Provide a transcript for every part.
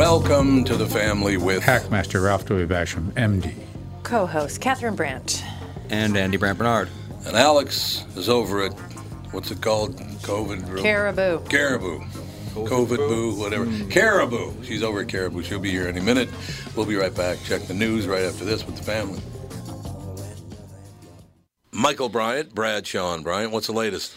Welcome to the family with Hackmaster Ralph W. Basham, MD. Co host Catherine Brandt. And Andy Brandt Bernard. And Alex is over at, what's it called? COVID? Caribou. Caribou. COVID boo, whatever. Caribou. She's over at Caribou. She'll be here any minute. We'll be right back. Check the news right after this with the family. Michael Bryant, Bradshaw and Bryant, what's the latest?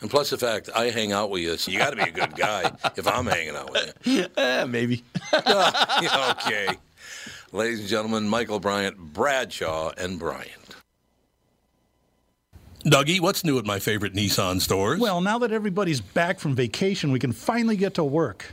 And plus the fact I hang out with you, so you got to be a good guy if I'm hanging out with you. Eh, maybe. okay. Ladies and gentlemen, Michael Bryant, Bradshaw, and Bryant. Dougie, what's new at my favorite Nissan stores? Well, now that everybody's back from vacation, we can finally get to work.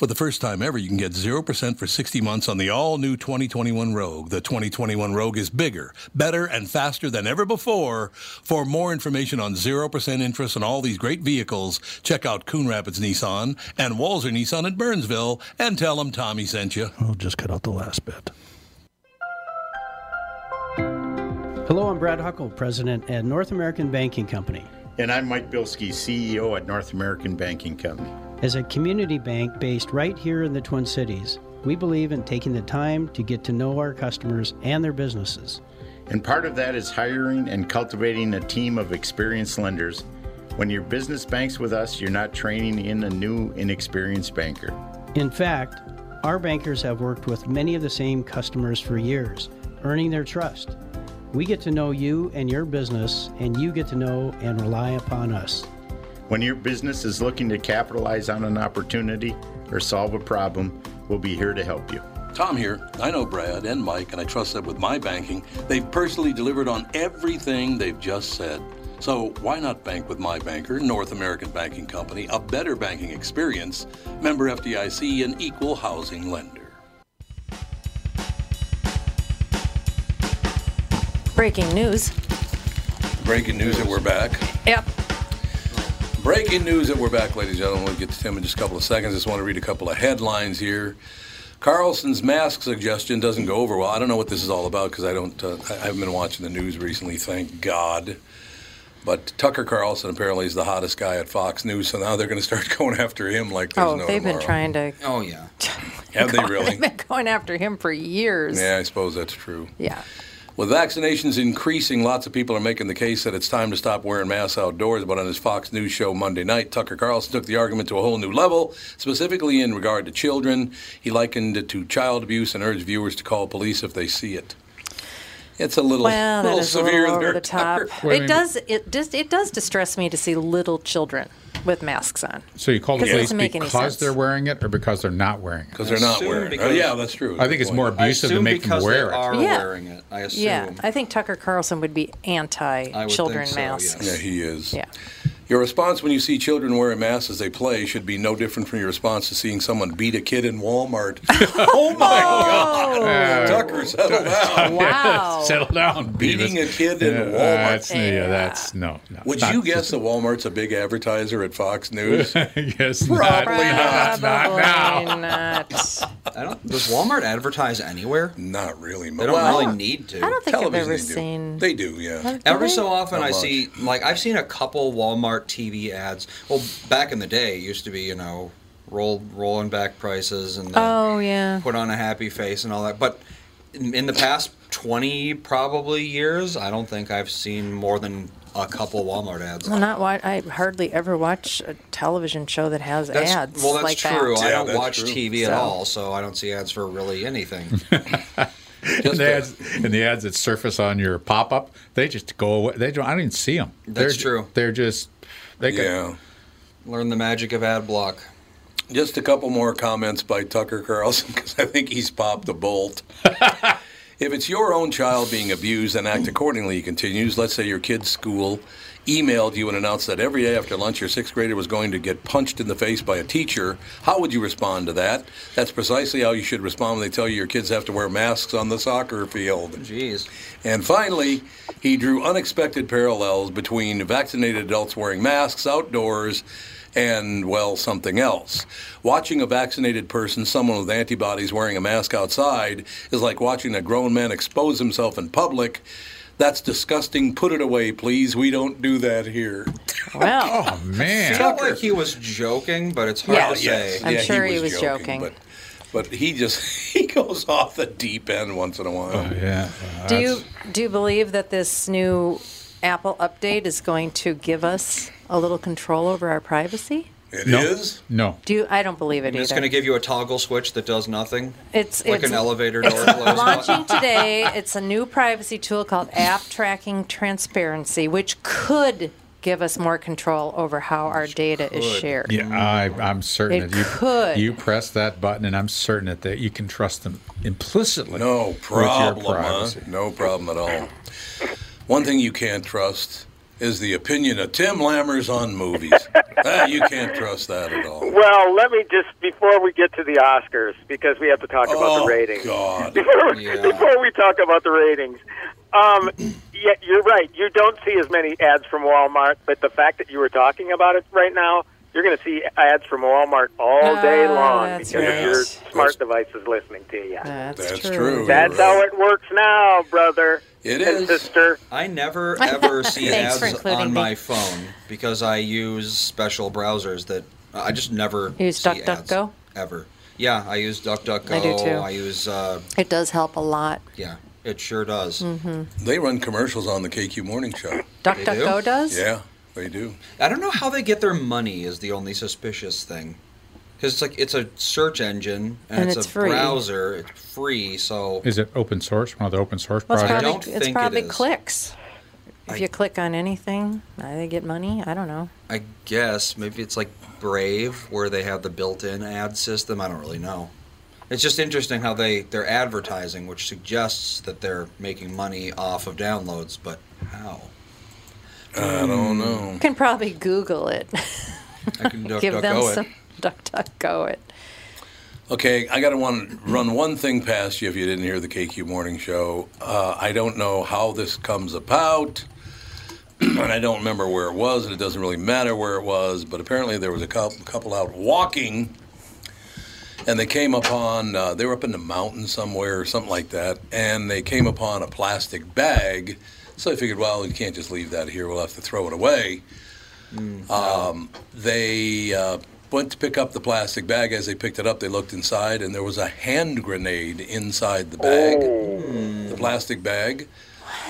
For the first time ever, you can get 0% for 60 months on the all new 2021 Rogue. The 2021 Rogue is bigger, better, and faster than ever before. For more information on 0% interest on all these great vehicles, check out Coon Rapids Nissan and Walser Nissan in Burnsville and tell them Tommy sent you. I'll just cut out the last bit. Hello, I'm Brad Huckle, President at North American Banking Company. And I'm Mike Bilski, CEO at North American Banking Company. As a community bank based right here in the Twin Cities, we believe in taking the time to get to know our customers and their businesses. And part of that is hiring and cultivating a team of experienced lenders. When your business banks with us, you're not training in a new, inexperienced banker. In fact, our bankers have worked with many of the same customers for years, earning their trust. We get to know you and your business, and you get to know and rely upon us. When your business is looking to capitalize on an opportunity or solve a problem, we'll be here to help you. Tom here. I know Brad and Mike, and I trust that with my banking, they've personally delivered on everything they've just said. So why not bank with my banker, North American Banking Company, a better banking experience, member FDIC, an equal housing lender. Breaking news. Breaking news that we're back. Yep. Breaking news that we're back, ladies and gentlemen. We'll get to Tim in just a couple of seconds. Just want to read a couple of headlines here. Carlson's mask suggestion doesn't go over well. I don't know what this is all about because I don't. Uh, I haven't been watching the news recently. Thank God. But Tucker Carlson apparently is the hottest guy at Fox News, so now they're going to start going after him like there's Oh, no they've tomorrow. been trying to. Oh, yeah. Have they really? They've been going after him for years. yeah, I suppose that's true. Yeah. With vaccinations increasing, lots of people are making the case that it's time to stop wearing masks outdoors. But on his Fox News show Monday night, Tucker Carlson took the argument to a whole new level, specifically in regard to children. He likened it to child abuse and urged viewers to call police if they see it. It's a little, Well, little is a severe little there, over the top. Tucker. It does. It just. It does distress me to see little children with masks on. So you call the 'Cause it police doesn't make any because they're wearing it or because they're not wearing it? Because they're not wearing it. because- Oh, yeah, that's true. I think it's more abusive to make them wear they it. are Yeah. wearing it. I assume. Yeah, I think Tucker Carlson would be I would anti-children think so, masks. yes. Yeah, he is. Yeah. Your response when you see children wearing masks as they play should be no different from your response to seeing someone beat a kid in Walmart. oh my God! Tucker, settle down. Wow. Settle down. Beating Beavis. a kid in Yeah, Walmart. That's, yeah, Yeah. that's no. no Would you guess that Walmart's a big advertiser at Fox News? yes, Probably not. not. Probably now. not. I don't. Does Walmart advertise anywhere? Not really. They don't Well, really need to. I don't think I've television ever they do. seen. They do, yeah. Every so often, Not I much. see like I've seen a couple Walmart TV ads. Well, back in the day, it used to be you know roll rolling back prices and Oh yeah. put on a happy face and all that. But in, in the past twenty probably years, I don't think I've seen more than a couple Walmart ads. Well, not wa- I hardly ever watch a television show that has That's, ads. well, that's like true. That. I don't that's watch true. TV at all, so I don't see ads for really anything. And the ads, and the ads that surface on your pop-up, they just go away. They don't. I don't even see them. That's they're, true. They're just. They could, Yeah. Learn the magic of ad block. Just a couple more comments by Tucker Carlson because I think he's popped a bolt. if it's your own child being abused, then act accordingly, he continues. Let's say your kid's school emailed you and announced that every day after lunch your sixth grader was going to get punched in the face by a teacher. How would you respond to that? That's precisely how you should respond when they tell you your kids have to wear masks on the soccer field. Jeez. And finally, he drew unexpected parallels between vaccinated adults wearing masks outdoors and, well, something else. Watching a vaccinated person, someone with antibodies wearing a mask outside, is like watching a grown man expose himself in public. That's disgusting. Put it away, please. We don't do that here. Well, Oh man. It felt like he was joking, but it's hard Yeah. to say. I'm sure he was joking. But, but he just he goes off the deep end once in a while. Oh, yeah. do you do you believe that this new Apple update is going to give us a little control over our privacy? It No. is? No. Do you, I don't believe it It's either. going to give you a toggle switch that does nothing, it's like it's an elevator door It's launching today. It's a new privacy tool called App Tracking Transparency, which could give us more control over how our data is shared. Yeah, I, I'm certain It that you could. you press that button, and I'm certain that, that you can trust them implicitly. No with problem, your huh? No problem at all. One thing you can't trust is the opinion of Tim Lammers on movies. ah, you can't trust that at all. Well, let me just before we get to the Oscars because we have to talk about Oh, the ratings. God. Before, Yeah. before we talk about the ratings, um, yeah, you're right. You don't see as many ads from Walmart, but the fact that you were talking about it right now, you're going to see ads from Walmart all day Ah, long that's because of your right. smart devices listening to you. That's, That's true. true. That's You're how it works now, brother It and is. sister. I never ever see ads on me. my phone because I use special browsers that I just never Use DuckDuckGo? ever. Yeah, I use DuckDuckGo. I do too. I use uh, It does help a lot. yeah, it sure does. They run commercials on the KQ Morning Show. DuckDuckGo does? Yeah, they do. I don't know how they get their money is the only suspicious thing. Because it's like it's a search engine and, And it's, it's a free. browser. It's free, so Is it open source? One of the open source Well, it's projects? probably, don't it's think probably is. clicks. If I- you click on anything, uh, they get money. I don't know. I guess maybe it's like Brave where they have the built-in ad system. I don't really know. It's just interesting how they they're advertising, which suggests that they're making money off of downloads, but how? I don't know. You can probably Google it. I can duck, Give duck, them go it. some DuckDuckGo it. Okay, I got to want run one thing past you if you didn't hear the KQ Morning Show. Uh, I don't know how this comes about, and I don't remember where it was, and it doesn't really matter where it was. But apparently, there was a couple, couple out walking, and they came upon uh, they were up in the mountains somewhere or something like that, and they came upon a plastic bag. So I figured, well, you can't just leave that here. We'll have to throw it away. Um, they uh, went to pick up the plastic bag. As they picked it up, they looked inside, and there was a hand grenade inside the bag, the plastic bag.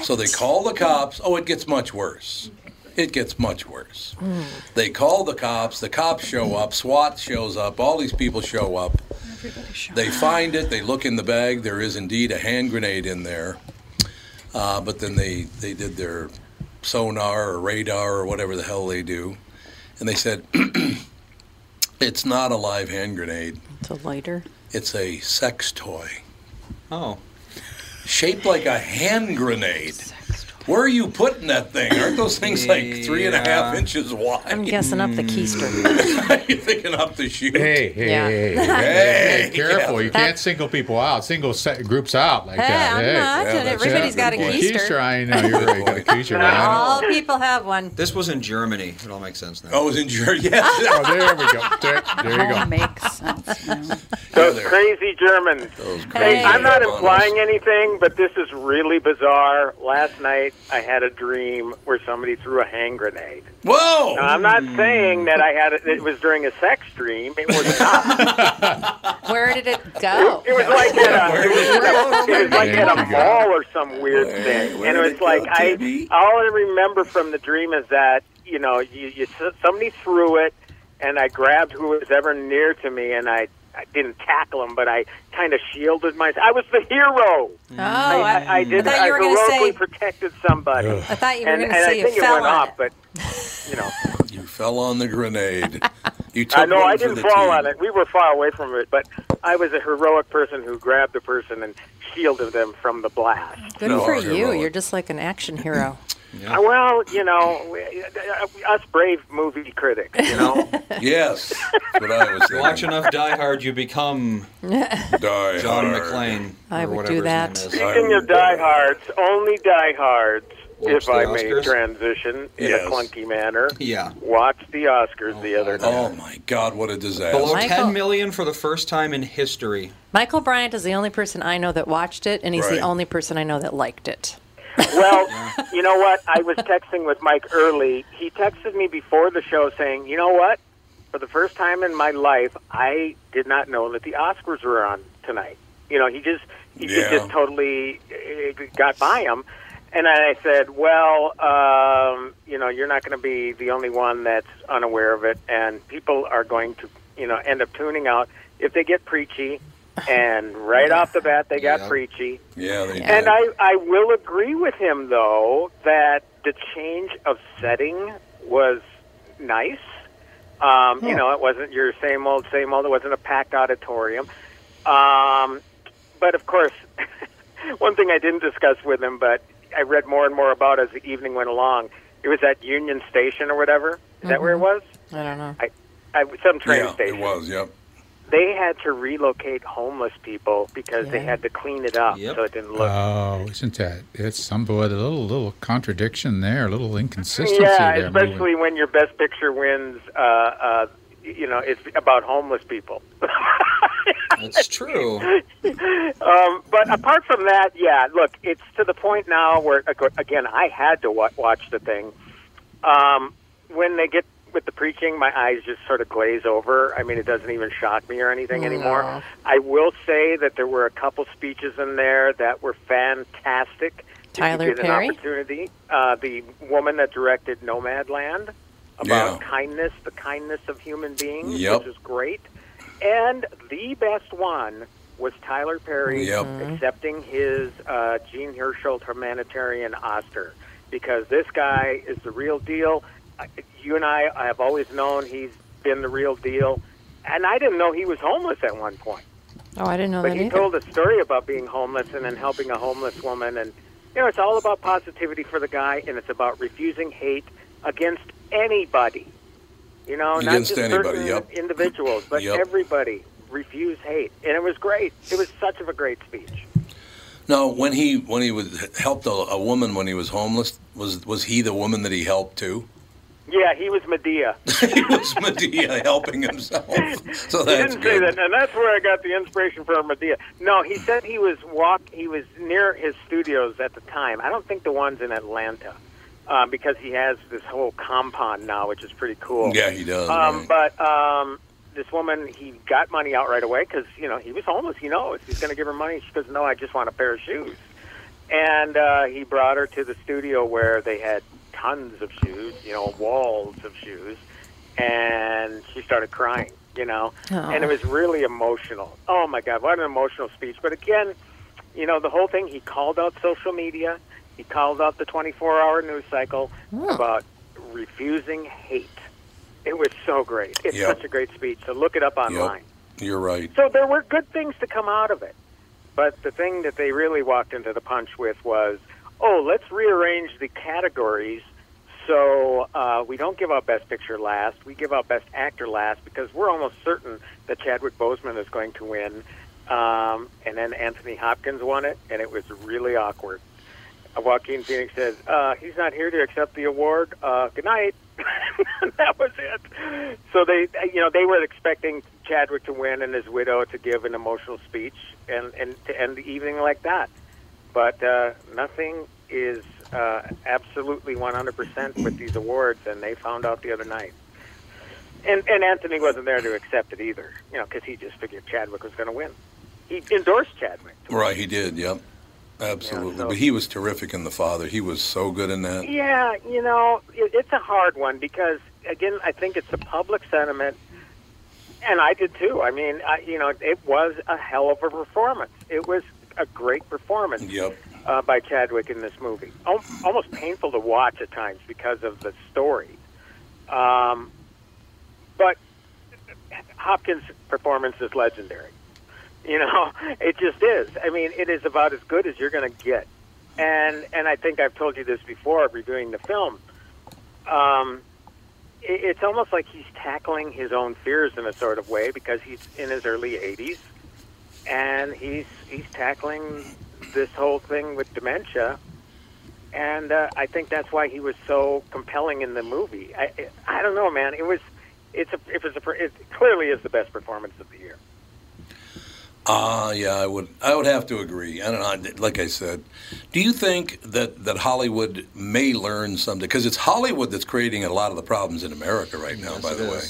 So they call the cops. Oh, it gets much worse. It gets much worse. They call the cops. The cops show up. SWAT shows up. All these people show up. They find it. They look in the bag. There is indeed a hand grenade in there. Uh, but then they, they did their sonar or radar or whatever the hell they do. And they said, it's not a live hand grenade. It's a lighter. It's a sex toy Oh, shaped like a hand grenade. Where are you putting that thing? Aren't those things like three and a half Yeah. inches wide? I'm guessing up the keister. You're thinking up the chute. Hey, hey, Yeah. hey, hey, Hey, hey, careful! You can't single people out, single set groups out like Hey, that. I'm hey. not. yeah, and that's everybody's it. got a Good point. Keister, keister. I know you're right. Got a keister. I know. All people have one. This was in Germany. It all makes sense now. Oh, it was in Germany. Yes. Oh, there we go. There, there you Home go. makes sense now. Those there. crazy Germans. Those Hey, I'm not implying anything, but this is really bizarre. Last night, I had a dream where somebody threw a hand grenade. Whoa! Now, I'm not saying that I had it, it was during a sex dream. It was not. Where did it go? It was like at a, it was, at a, it was like at a you mall or some weird Where- thing, where and it was it like go, I Timmy? all I remember from the dream is that you know you, you somebody threw it, and I grabbed who was ever near to me, and I. I didn't tackle him, but I kind of shielded myself. I was the hero. Mm. Oh, I, I, I, I did. I thought I you were gonna heroically say- protected somebody, Ugh. I thought you were and, going and to I say think you it fell went on off. it. But you know, You fell on the grenade. You took I know one I didn't fall team. on it. We were far away from it, but I was a heroic person who grabbed the person and shielded them from the blast. Good No, for you're you. wrong. You're just like an action hero. Uh, Well, you know, uh, us brave movie critics, you know. Yes, that's what I was thinking. watch enough Die Hard, you become Die John Hard. McClane. I would do that. His name is. Speaking of Die Hards, only diehards, Watch if the I may transition in Yes. a clunky manner, Yeah. watched the Oscars the other night. Oh my God! What a disaster! Below Michael- 10 million for the first time in history. Michael Bryant is the only person I know that watched it, and he's Right. the only person I know that liked it. Well, you know what? I was texting with Mike early. He texted me before the show saying, "You know what? For the first time in my life, I did not know that the Oscars were on tonight." You know, he just he Yeah. just totally uh, got by him. And I said, "Well, um, you know, you're not going to be the only one that's unaware of it, and people are going to, you know, end up tuning out if they get preachy." And right off the bat, they got Yeah. preachy. yeah, they And did. I, I will agree with him, though, that the change of setting was nice. Um, You know, it wasn't your same old, same old. It wasn't a packed auditorium. Um, but of course, one thing I didn't discuss with him, but I read more and more about as the evening went along. It was at Union Station or whatever. Is that where it was? I don't know. I, some train yeah, station. it was. Yep. They had to relocate homeless people because they had to clean it up Yep. so it didn't look Oh, isn't that? It's some boy, a little little contradiction there, a little inconsistency Yeah, there. especially moving. when your best picture wins. Uh, uh, you know, it's about homeless people. That's true. um, but apart from that, yeah, look, it's to the point now where ag- again I had to wa- watch the thing. Um, when they get with the preaching, my eyes just sort of glaze over. I mean, it doesn't even shock me or anything anymore. I will say that there were a couple speeches in there that were fantastic. Tyler if you get Perry? an opportunity, uh, the woman that directed Nomadland about Yeah. kindness, the kindness of human beings, Yep. which is great. And the best one was Tyler Perry Yep. accepting his uh, Jean Hersholt humanitarian Oscar because this guy is the real deal. I- You and I, I have always known he's been the real deal, and I didn't know he was homeless at one point. Oh, I didn't know But that But he either. told a story about being homeless and then helping a homeless woman, and you know it's all about positivity for the guy, and it's about refusing hate against anybody. You know, Against not just anybody, certain yep. individuals, but Yep. everybody. Refuse hate, and it was great. It was such of a great speech. No, when he when he was helped a, a woman when he was homeless, was was he the woman that he helped too? Yeah, he was Madea. he was Madea helping himself. So he didn't good. say that, and that's where I got the inspiration for Madea. No, he said he was walk. He was near his studios at the time. I don't think the ones in Atlanta, uh, because he has this whole compound now, which is pretty cool. Yeah, he does. Um, right. but um, this woman, he got money out right away because you know he was homeless. He knows he's going to give her money. She goes, "No, I just want a pair of shoes." And uh, he brought her to the studio where they had tons of shoes, you know, walls of shoes, and she started crying. You know, Oh. and it was really emotional. Oh my God, what an emotional speech! But again, you know, the whole thing. He called out social media. He called out the 24-hour news cycle about refusing hate. It was so great. It's Yep. such a great speech. So look it up online. You're right. So there were good things to come out of it. But the thing that they really walked into the punch with was oh, let's rearrange the categories so uh, we don't give out Best Picture last. We give out Best Actor last because we're almost certain that Chadwick Boseman is going to win. Um, and then Anthony Hopkins won it, and it was really awkward. Uh, Joaquin Phoenix says, uh, he's not here to accept the award. Uh, good night. that was it. So they, you know, they were expecting Chadwick to win and his widow to give an emotional speech and, and to end the evening like that. But uh, nothing is uh, absolutely 100% with these awards, and they found out the other night. And, and Anthony wasn't there to accept it either, you know, because he just figured Chadwick was going to win. He endorsed Chadwick. Right, he did. Yep, absolutely. Yeah, so, but he was terrific in The Father. He was so good in that. Yeah, you know, it, it's a hard one because again, I think it's a public sentiment, and I did too. I mean, I, you know, it was a hell of a performance. It was a great performance. Yep uh, by Chadwick in this movie. almost painful to watch at times because of the story. Um, but Hopkins' performance is legendary. You know, it just is. I mean, it is about as good as you're going to get. And and I think I've told you this before, reviewing the film. Um, it, it's almost like he's tackling his own fears in a sort of way because he's in his early 80s, and he's he's tackling this whole thing with dementia, and uh, I think that's why he was so compelling in the movie. I I don't know, man. It was it's a it was a it clearly is the best performance of the year. Ah, uh, yeah, I would I would have to agree. I don't know. Like I said, do you think that that Hollywood may learn something? Because it's Hollywood that's creating a lot of the problems in America right now. Yes, by the way,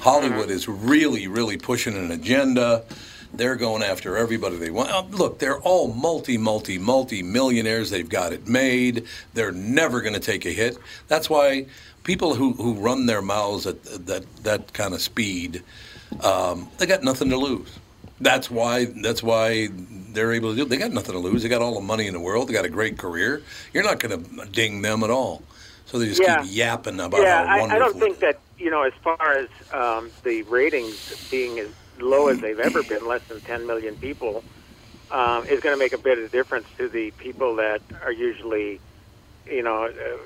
Hollywood is really really pushing an agenda. They're going after everybody they want. Uh, look, they're all multi, multi, multi millionaires. They've got it made. They're never going to take a hit. That's why people who, who run their mouths at that that kind of speed, um, they got nothing to lose. That's why that's why they're able to do. It. They got nothing to lose. They got all the money in the world. They got a great career. You're not going to ding them at all. So they just yeah. keep yapping about yeah, how wonderful. I, I don't think that you know as far as um, the ratings being as low as they've ever been, less than 10 million people, um, is going to make a bit of difference to the people that are usually, you know, uh,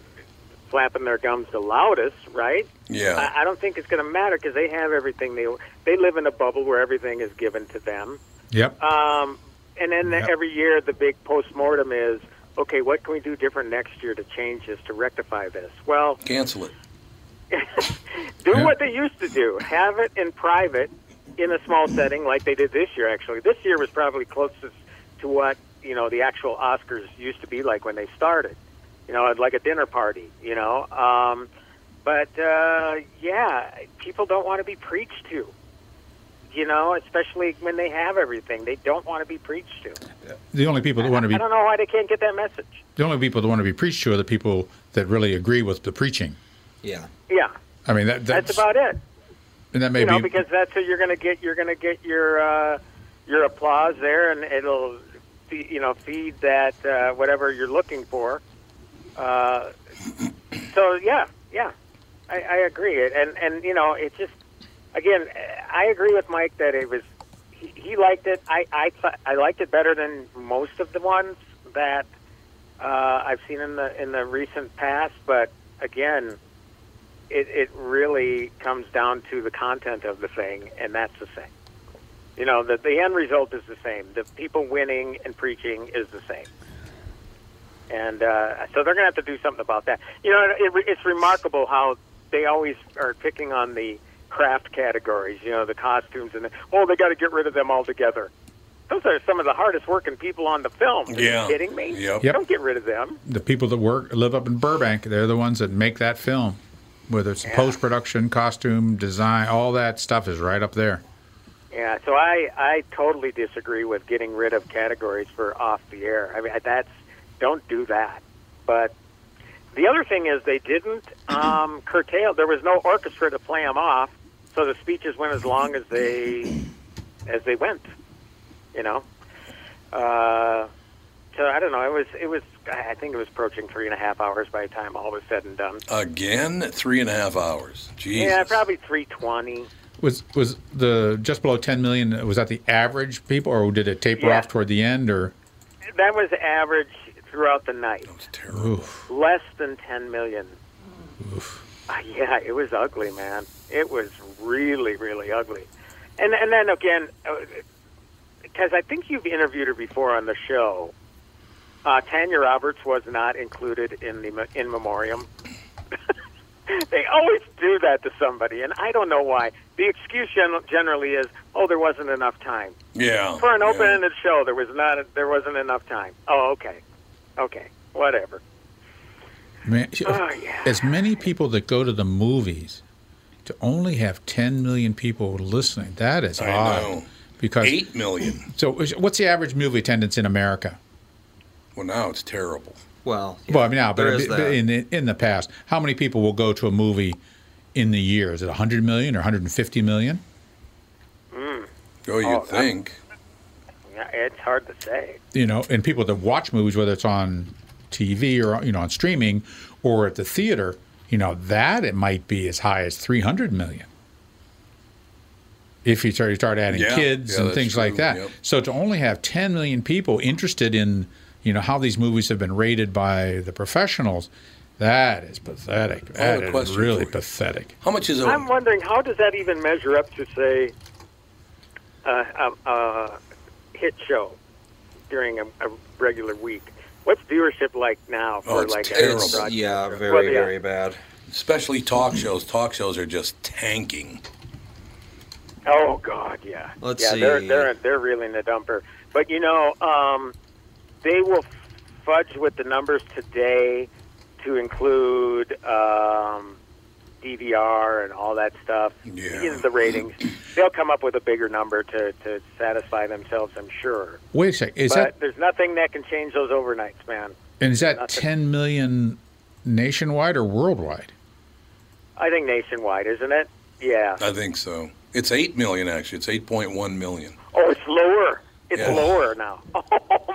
flapping their gums the loudest, right? Yeah. I, I don't think it's going to matter because they have everything. They they live in a bubble where everything is given to them. Yep. Um, and then yep. every year the big postmortem is, okay, what can we do different next year to change this to rectify this? Well, cancel it. do yeah. what they used to do. Have it in private in a small setting like they did this year. Actually, this year was probably closest to what you know the actual Oscars used to be like when they started. You know, like a dinner party. You know, um, but uh, yeah, people don't want to be preached to. You know, especially when they have everything, they don't want to be preached to. The only people that want to be I don't know why they can't get that message. The only people that want to be preached to are the people that really agree with the preaching. Yeah. Yeah. I mean, that, that's, that's about it. And that may you know, be because that's who you're going to get. You're going to get your uh, your applause there, and it'll you know feed that uh, whatever you're looking for. Uh, so yeah, yeah, I, I agree. And and you know, it just again, I agree with Mike that it was he, he liked it. I I th- I liked it better than most of the ones that uh, I've seen in the in the recent past. But again, it, it really comes down to the content of the thing, and that's the same. You know, the, the end result is the same. The people winning and preaching is the same. And uh, so they're going to have to do something about that. You know, it, it's remarkable how they always are picking on the craft categories, you know, the costumes, and the, oh, they got to get rid of them altogether. Those are some of the hardest working people on the film. Are yeah. you kidding me? Yep. yep. Don't get rid of them. The people that work live up in Burbank, they're the ones that make that film whether it's yeah. post production, costume, design, all that stuff is right up there. Yeah, so I I totally disagree with getting rid of categories for off the air. I mean, that's don't do that. But the other thing is they didn't um, curtail. There was no orchestra to play them off, so the speeches went as long as they as they went. You know. Uh, so I don't know. It was it was I think it was approaching three and a half hours by the time all was said and done. Again, three and a half hours. Jesus. Yeah, probably three twenty. Was was the just below ten million? Was that the average people, or did it taper yeah. off toward the end, or? That was average throughout the night. It's terrible. Oof. Less than 10 million. Uh, yeah, it was ugly, man. It was really, really ugly. And and then again, because I think you've interviewed her before on the show. Uh, Tanya Roberts was not included in the in memoriam. they always do that to somebody, and I don't know why. The excuse gen- generally is, "Oh, there wasn't enough time Yeah. for an open-ended show. There was not there wasn't enough time." Oh, okay, okay, whatever. Man, Oh, yeah. as many people that go to the movies to only have 10 million people listening, that is I odd. know. Because Eight million. so what's the average movie attendance in America? Well, now it's terrible. Well, yeah, well, I mean now, but but in the, in the past, how many people will go to a movie in the year? Is it 100 million or 150 million? Hmm. Oh, you'd Oh, I'm- think. Yeah, it's hard to say. You know, and people that watch movies, whether it's on TV or you know on streaming or at the theater, you know that it might be as high as 300 million. If you start, you start adding Yeah, kids yeah, and that's things like that, yep. so to only have 10 million people interested in, you know, how these movies have been rated by the professionals, that is pathetic. I have That a is really pathetic. How much is it? I'm wondering how does that even measure up to say a, a, a hit show during a, a regular week? What's viewership like now Oh, for it's like a terrible. It's, yeah, very, Well, yeah. very bad. especially talk shows? Talk shows are just tanking. Oh God, yeah. Let's yeah, they're they're they're really in the dumper. But you know, um, they will fudge with the numbers today to include um, DVR and all that stuff. Yeah. The ratings. They'll come up with a bigger number to, to satisfy themselves, I'm sure. Wait a sec. Is but that there's nothing that can change those overnights, man. and is that nothing. 10 million nationwide or worldwide? I think nationwide, isn't it? Yeah. I think so. It's eight million actually. It's eight point one million. Oh, it's lower. It's Yeah. lower now.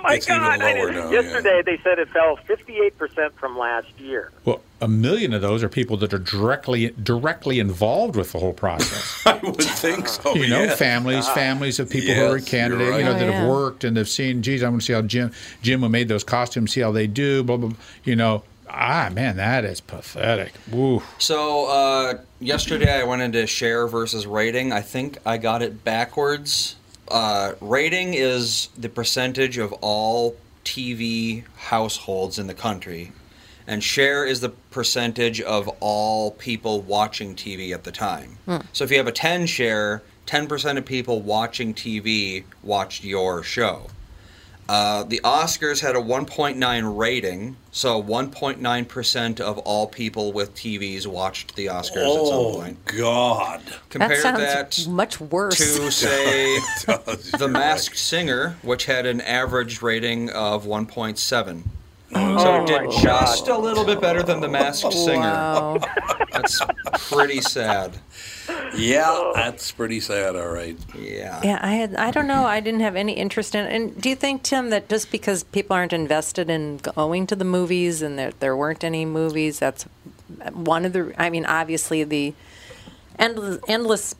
Oh my It's God! I lower didn't- yeah. Yesterday they said it fell 58 percent from last year. Well, a million of those are people that are directly directly involved with the whole process. I would think so. you know, yeah. families, families of people who are Yes, candidates, you're you know, right. that Oh, have worked and they've seen. Geez, I want to see how Jim Jim who made those costumes, see how they do. Blah blah. blah. You know, ah man, that is pathetic. Woo. So uh, yesterday I went into share versus rating. I think I got it backwards. Uh, rating is the percentage of all TV households in the country, and share is the percentage of all people watching TV at the time. So if you have a 10 share, 10% of people watching TV watched your show. Uh, the Oscars had a 1.9 rating, so 1.9% of all people with TVs watched the Oscars at some Oh point. God! That Compare sounds that much worse. to, say, Does, The Masked right. Singer, which had an average rating of 1.7. Oh, So it did my just a little bit better than The Masked oh, Singer. Wow. That's pretty sad. Yeah, that's pretty sad. All right. Yeah. Yeah, I had. I don't know. I didn't have any interest in. it. And do you think, Tim, that just because people aren't invested in going to the movies and there there weren't any movies, that's one of the. I mean, obviously the endless endless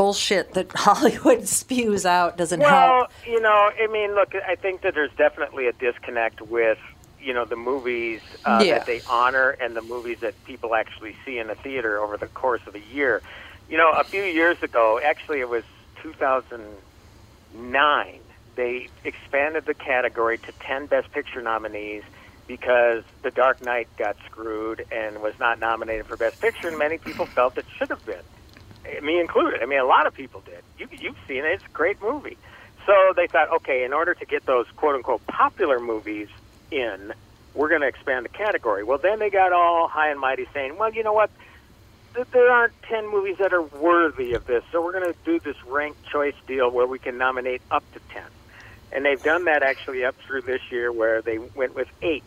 bullshit that Hollywood spews out doesn't Well, help. you know, I mean, look, I think that there's definitely a disconnect with you know the movies uh, Yeah. that they honor and the movies that people actually see in the theater over the course of a year. You know, a few years ago, actually, it was 2009. They expanded the category to 10 Best Picture nominees because The Dark Knight got screwed and was not nominated for Best Picture, and many people felt it should have been me included. I mean, a lot of people did. You, you've seen it; it's a great movie. So they thought, okay, in order to get those quote unquote popular movies in, we're going to expand the category. Well, then they got all high and mighty saying, well, you know what? There aren't 10 movies that are worthy of this, so we're going to do this ranked choice deal where we can nominate up to 10. And they've done that actually up through this year where they went with eight,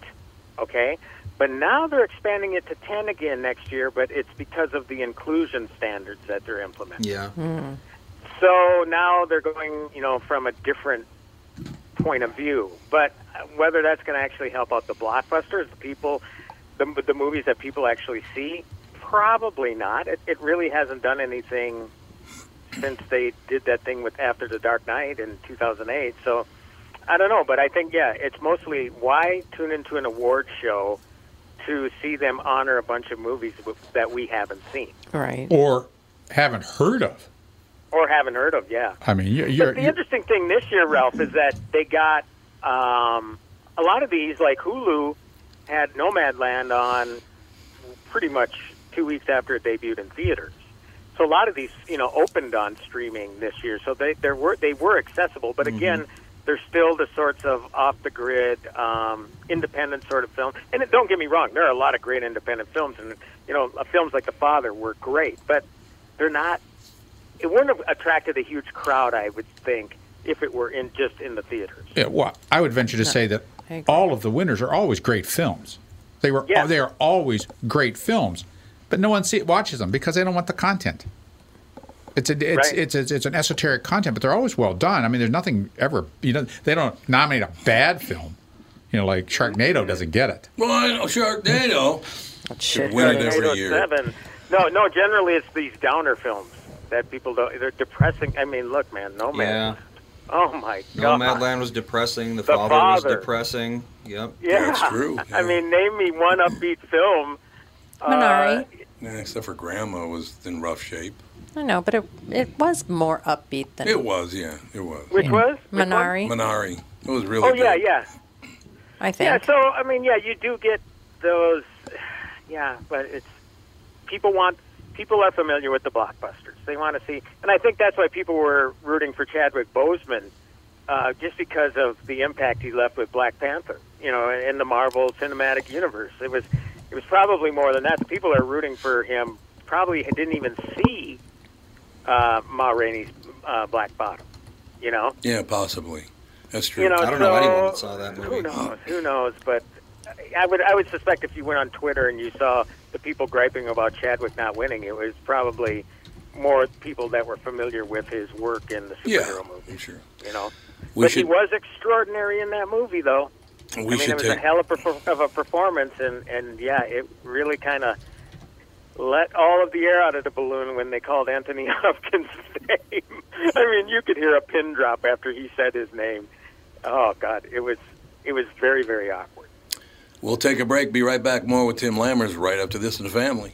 okay? But now they're expanding it to 10 again next year, but it's because of the inclusion standards that they're implementing. Yeah. Hmm. So now they're going, you know, from a different point of view. But uh, whether that's going to actually help out the blockbusters, the people, the, the movies that people actually see, probably not. It, it really hasn't done anything since they did that thing with After the Dark Knight in 2008. So I don't know, but I think yeah, it's mostly why tune into an award show to see them honor a bunch of movies that we haven't seen Right. Or haven't heard of. or haven't heard of. Yeah. I mean, you're, you're, But the interesting thing this year, Ralph, is that they got um, a lot of these. Like Hulu had Nomadland on pretty much two weeks after it debuted in theaters. So a lot of these, you know, opened on streaming this year. So they there were they were accessible, but again, they're still the sorts of off the grid, um, independent sort of film. And don't get me wrong, there are a lot of great independent films, and you know, uh, films like The Father were great, but they're not. It wouldn't have attracted a huge crowd, I would think, if it were in just in the theaters. Yeah, well, I would venture to say that all of the winners are always great films. They were Yeah. they are always great films, but no one see, watches them because they don't want the content. It's a it's, Right. it's it's it's an esoteric content, but they're always well done. I mean, there's nothing ever you know they don't nominate a bad film. You know, like Sharknado doesn't get it. Well, I know Sharknado. Shit. win it every year. Seven. No, no. Generally, it's these downer films that people don't. They're depressing. I mean, look, man, no man. Yeah. Oh my god. Nomadland was depressing. The, The father, was depressing. Yep. Yeah, That's true, I mean, name me one upbeat film. uh, Minari. Yeah, except for Grandma was in rough shape. I know, but it it was more upbeat than It was, yeah, it was. Which was Which one? Minari. Minari. It was really Oh yeah, good. yeah, I think. yeah. So I mean, yeah, you do get those. Yeah, but it's people want people are familiar with the blockbusters. They want to see, and I think that's why people were rooting for Chadwick Boseman, uh, just because of the impact he left with Black Panther. You know, in the Marvel Cinematic Universe, it was it was probably more than that. The people are rooting for him probably didn't even see uh, Ma Rainey's uh, Black Bottom. You know. Yeah, possibly. That's true. You know, I don't so, know anyone that saw that movie. Who knows? Who knows? But I would I would suspect if you went on Twitter and you saw the people griping about Chadwick not winning, it was probably more people that were familiar with his work in the yeah, superhero movie. I'm sure. You know, We but he was extraordinary in that movie, though. we I mean, should it was take a hell of a, of a performance, and and yeah, it really kind of let all of the air out of the balloon when they called Anthony Hopkins' name. I mean, you could hear a pin drop after he said his name. Oh God, it was it was very very awkward. We'll take a break. Be right back. More with Tim Lammers right up to this in the family.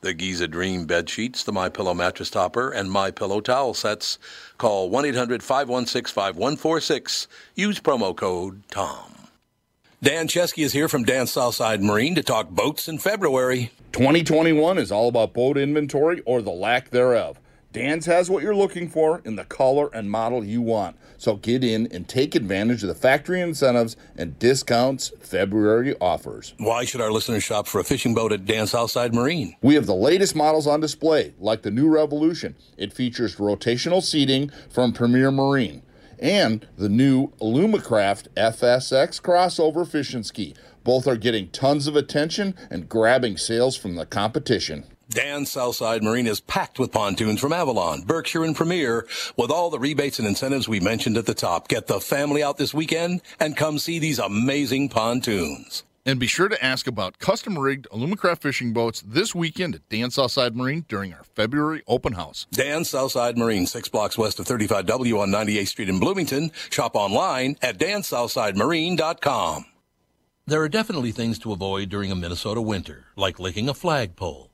the Giza Dream bed sheets, the My Pillow mattress topper, and My Pillow towel sets. Call 1-800-516-5146. Use promo code TOM. Dan Chesky is here from Dan Southside Marine to talk boats in February. 2021 is all about boat inventory or the lack thereof. Dan's has what you're looking for in the color and model you want. So get in and take advantage of the factory incentives and discounts February offers. Why should our listeners shop for a fishing boat at Dan Southside Marine? We have the latest models on display, like the new Revolution. It features rotational seating from Premier Marine and the new Alumacraft FSX crossover fishing ski. Both are getting tons of attention and grabbing sales from the competition. Dan Southside Marine is packed with pontoons from Avalon, Berkshire, and Premier with all the rebates and incentives we mentioned at the top. Get the family out this weekend and come see these amazing pontoons. And be sure to ask about custom rigged Alumacraft fishing boats this weekend at Dan Southside Marine during our February open house. Dan Southside Marine, six blocks west of 35W on 98th Street in Bloomington. Shop online at dansouthsidemarine.com. There are definitely things to avoid during a Minnesota winter, like licking a flagpole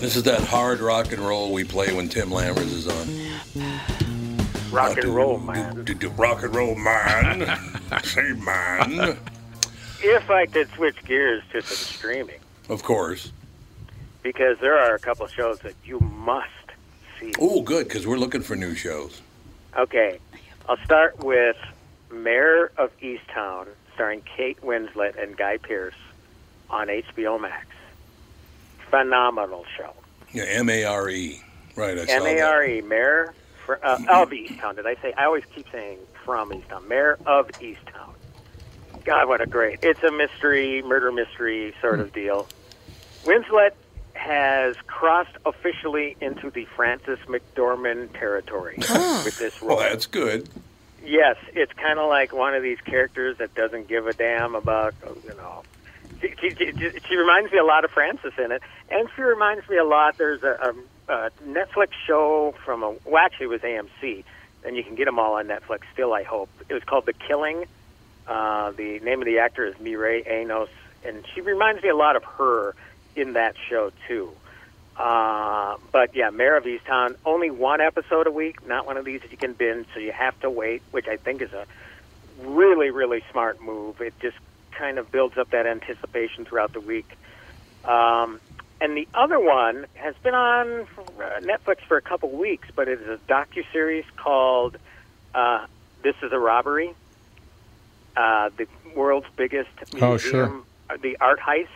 This is that hard rock and roll we play when Tim Lammers is on. Rock and roll, man. Do, do, rock and roll, man. Say, man. If I could switch gears to some streaming, Of course. because there are a couple shows that you must see. Oh, good, because we're looking for new shows. Okay, I'll start with Mare of Easttown, starring Kate Winslet and Guy Pearce on HBO Max. Phenomenal show. Yeah, M A R E. Right, M A. R E, Mare for, uh, of Easttown. Did I say? I always keep saying from Easttown. Mare of Easttown. God, what a great! It's a mystery, murder mystery sort of deal. Winslet has crossed officially into the Frances McDormand territory with this role. Well, that's good. Yes, it's kind of like one of these characters that doesn't give a damn about, you know. She, she, she, she reminds me a lot of Francis in it, and she reminds me a lot. There's a, a, a Netflix show from a well, actually it was AMC, and you can get them all on Netflix still. I hope it was called The Killing. Uh, the name of the actor is Mireille Enos, and she reminds me a lot of her in that show too. Uh, but yeah, Mare of Easttown, only one episode a week, not one of these that you can binge, so you have to wait, which I think is a really, really smart move. It just kind of builds up that anticipation throughout the week. Um, and the other one has been on uh, Netflix for a couple weeks, but it is a docu series called uh, "This Is a Robbery," uh, the world's biggest museum, Oh, sure. uh, the art heist.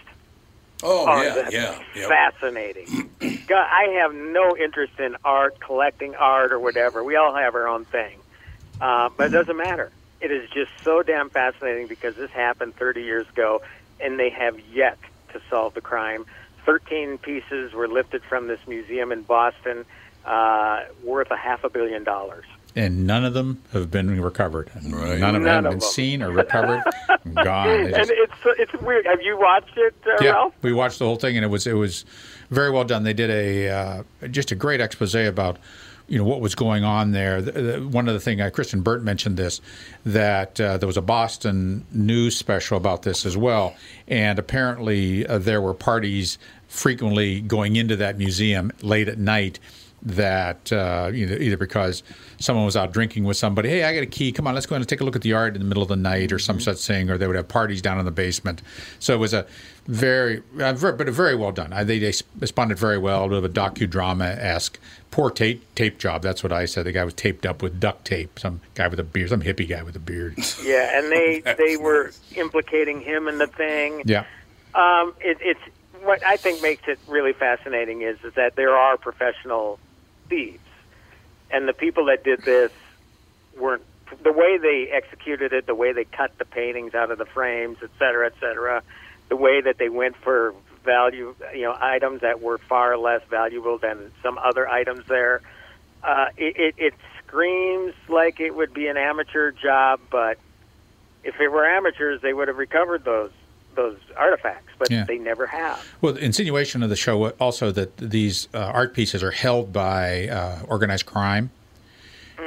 Oh, yeah, that's yeah. Fascinating. God, I have no interest in art, collecting art, or whatever. We all have our own thing, uh, but it doesn't matter. It is just so damn fascinating because this happened 30 years ago, and they have yet to solve the crime. 13 pieces were lifted from this museum in Boston, uh, worth a half a billion dollars. and none of them have been recovered. Right. None of them None have of been them. seen or recovered. Gone. They and just- it's it's weird. Have you watched it, uh, yeah, Ralph? we watched the whole thing, and it was it was very well done. They did a uh, just a great expose about you know what was going on there. The, the, one of the thing uh, Kristen Burt mentioned this that uh, there was a Boston news special about this as well, and apparently uh, there were parties frequently going into that museum late at night that uh, you know, either because someone was out drinking with somebody, hey, I got a key, come on, let's go in and take a look at the art in the middle of the night, or some such thing, or they would have parties down in the basement. So it was a very, uh, very but very well done. I, they, they responded very well, of a docudrama esque. Poor tape tape job. That's what I said. The guy was taped up with duct tape. Some guy with a beard, some hippie guy with a beard. Yeah, and they they were nice. implicating him in the thing. Yeah. Um, it, it's what I think makes it really fascinating is is that there are professional thieves, and the people that did this weren't the way they executed it, the way they cut the paintings out of the frames, et cetera, et cetera, the way that they went for value, you know, items that were far less valuable than some other items there. Uh, it, it, it screams like it would be an amateur job, but if it were amateurs, they would have recovered those those artifacts, but Yeah. they never have. Well, the insinuation of the show also that these uh, art pieces are held by uh, organized crime,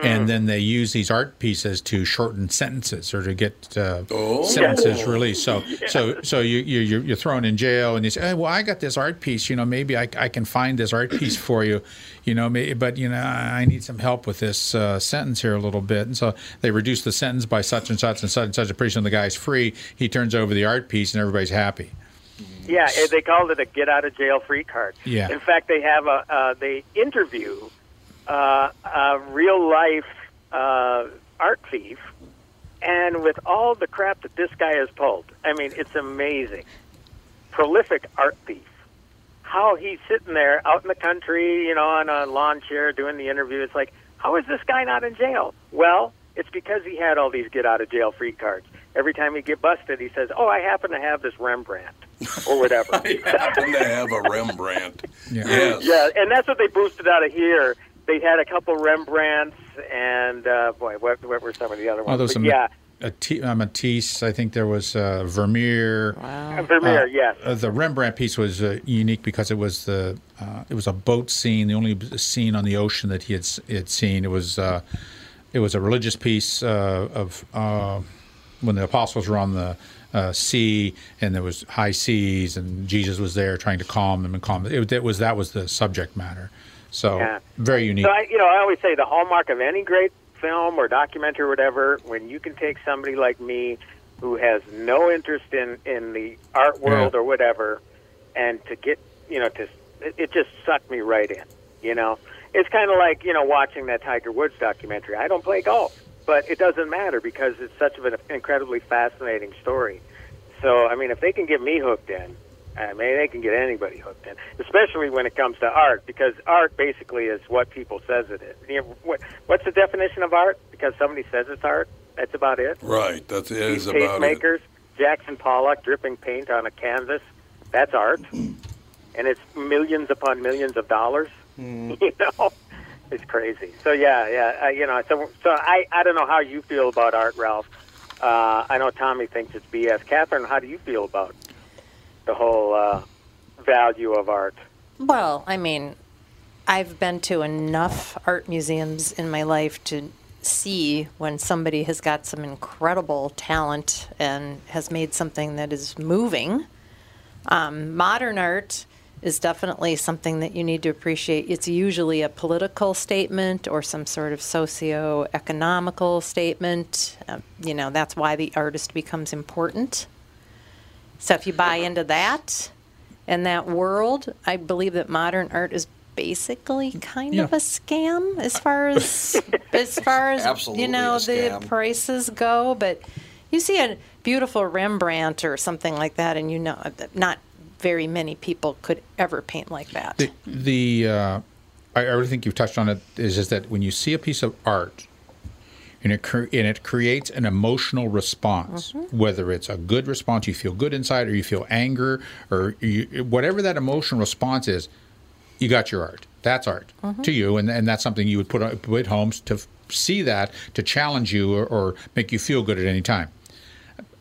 and then they use these art pieces to shorten sentences or to get uh, Oh. sentences released. So, so, so you, you you're, thrown in jail, and you say, hey, "Well, I got this art piece. You know, maybe I, I can find this art piece for you. You know, may, but you know, I need some help with this uh, sentence here a little bit." And so they reduce the sentence by such and such and such and such. And pretty soon the guy's free. He turns over the art piece, and everybody's happy. Yeah, they called it a get out of jail free card. Yeah. In fact, they have a uh, they interview uh, a real life uh, art thief, and with all the crap that this guy has pulled, I mean, it's amazing. Prolific art thief. How he's sitting there out in the country, you know, on a lawn chair doing the interview. It's like, how is this guy not in jail? Well, it's because he had all these get out of jail free cards. Every time he get busted, he says, "Oh, I happen to have this Rembrandt or whatever." I happen to have a Rembrandt. Yeah. Yes. Yeah, and that's what they boosted out of here. They had a couple Rembrandts, and uh, boy, what, what were some of the other ones? Well, those But some yeah, a T- uh, Matisse. I think there was uh, Vermeer. Uh, Vermeer, Uh, yes. uh, the Rembrandt piece was uh, unique because it was the uh, it was a boat scene, the only scene on the ocean that he had, had seen. It was uh, it was a religious piece uh, of uh, when the apostles were on the uh, sea and there was high seas and Jesus was there trying to calm them and calm them. It, it was that was the subject matter. So Yeah. very unique. So I, you know, I always say the hallmark of any great film or documentary or whatever, when you can take somebody like me who has no interest in in the art world Yeah. or whatever, and to get, you know, to it, it just sucked me right in. You know, it's kind of like you know watching that Tiger Woods documentary. I don't play golf, but it doesn't matter because it's such of an incredibly fascinating story. So I mean, if they can get me hooked in, I mean, they can get anybody hooked in, especially when it comes to art, because art basically is what people says it is. You know, what, what's the definition of art? Because somebody says it's art. That's about it. Right. That is it These about it. tastemakers, Jackson Pollock dripping paint on a canvas. That's art, and it's millions upon millions of dollars. You know, it's crazy. So yeah, yeah. Uh, you know, so so I I don't know how you feel about art, Ralph. Uh, I know Tommy thinks it's BS. Catherine, how do you feel about the whole uh, value of art? Well, I mean, I've been to enough art museums in my life to see when somebody has got some incredible talent and has made something that is moving. Um, modern art is definitely something that you need to appreciate. It's usually a political statement or some sort of socio-economical statement. Uh, you know, that's why the artist becomes important. So if you buy into that and that world, I believe that modern art is basically kind Yeah. of a scam as far as as far as Absolutely you know the prices go. But you see a beautiful Rembrandt or something like that, and you know that not very many people could ever paint like that. The, the uh, I, I really think you've touched on it. Is is that when you see a piece of art, and it cre- and it creates an emotional response, mm-hmm. whether it's a good response, you feel good inside, or you feel anger, or you, whatever that emotional response is, you got your art. That's art mm-hmm. to you, and and that's something you would put on- put home to see that to challenge you or, or make you feel good at any time.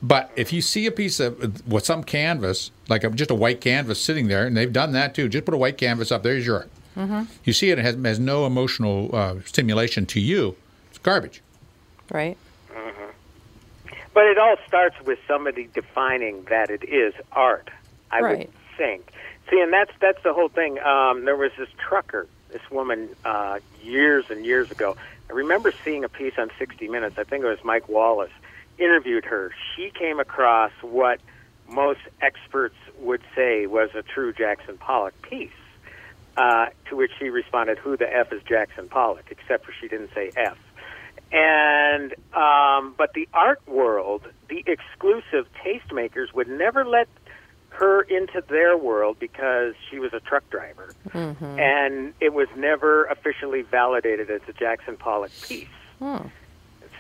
But if you see a piece of with some canvas, like a, just a white canvas sitting there, and they've done that too, just put a white canvas up. There's your art. Mm-hmm. You see it, it has, has no emotional uh, stimulation to you. It's garbage. Right? But it all starts with somebody defining that it is art. I would think. See, and that's that's the whole thing. Um, there was this trucker, this woman, uh, years and years ago. I remember seeing a piece on 60 Minutes. I think it was Mike Wallace interviewed her. She came across what most experts would say was a true Jackson Pollock piece. Uh, to which she responded, "Who the f is Jackson Pollock?" Except for she didn't say f. And um, but the art world, the exclusive tastemakers would never let her into their world because she was a truck driver, and it was never officially validated as a Jackson Pollock piece.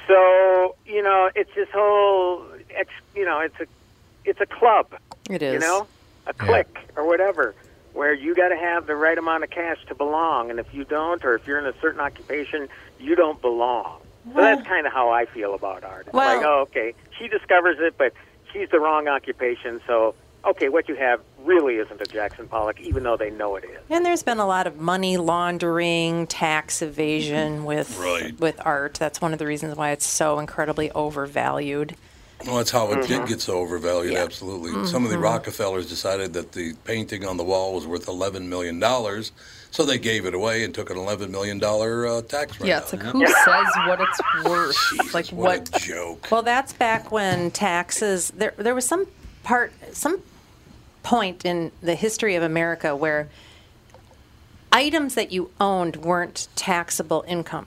So you know, it's this whole, ex, you know, it's a, it's a club. It is. You know, a clique or whatever, where you got to have the right amount of cash to belong, and if you don't, or if you're in a certain occupation, you don't belong. So that's kind of how I feel about art. It's Well- like, oh, okay, she discovers it, but she's the wrong occupation, so okay, what you have really isn't a Jackson Pollock, even though they know it is. And there's been a lot of money laundering, tax evasion with Right. with art. That's one of the reasons why it's so incredibly overvalued. Well, that's how it Mm-hmm. did get so overvalued. Absolutely. Some of the Rockefellers decided that the painting on the wall was worth eleven million dollars, so they gave it away and took an eleven million dollar uh, tax write Yeah, it's like who says what it's worth? like what, what? a joke. Well, that's back when taxes. There, there was some part, some point in the history of America where items that you owned weren't taxable income.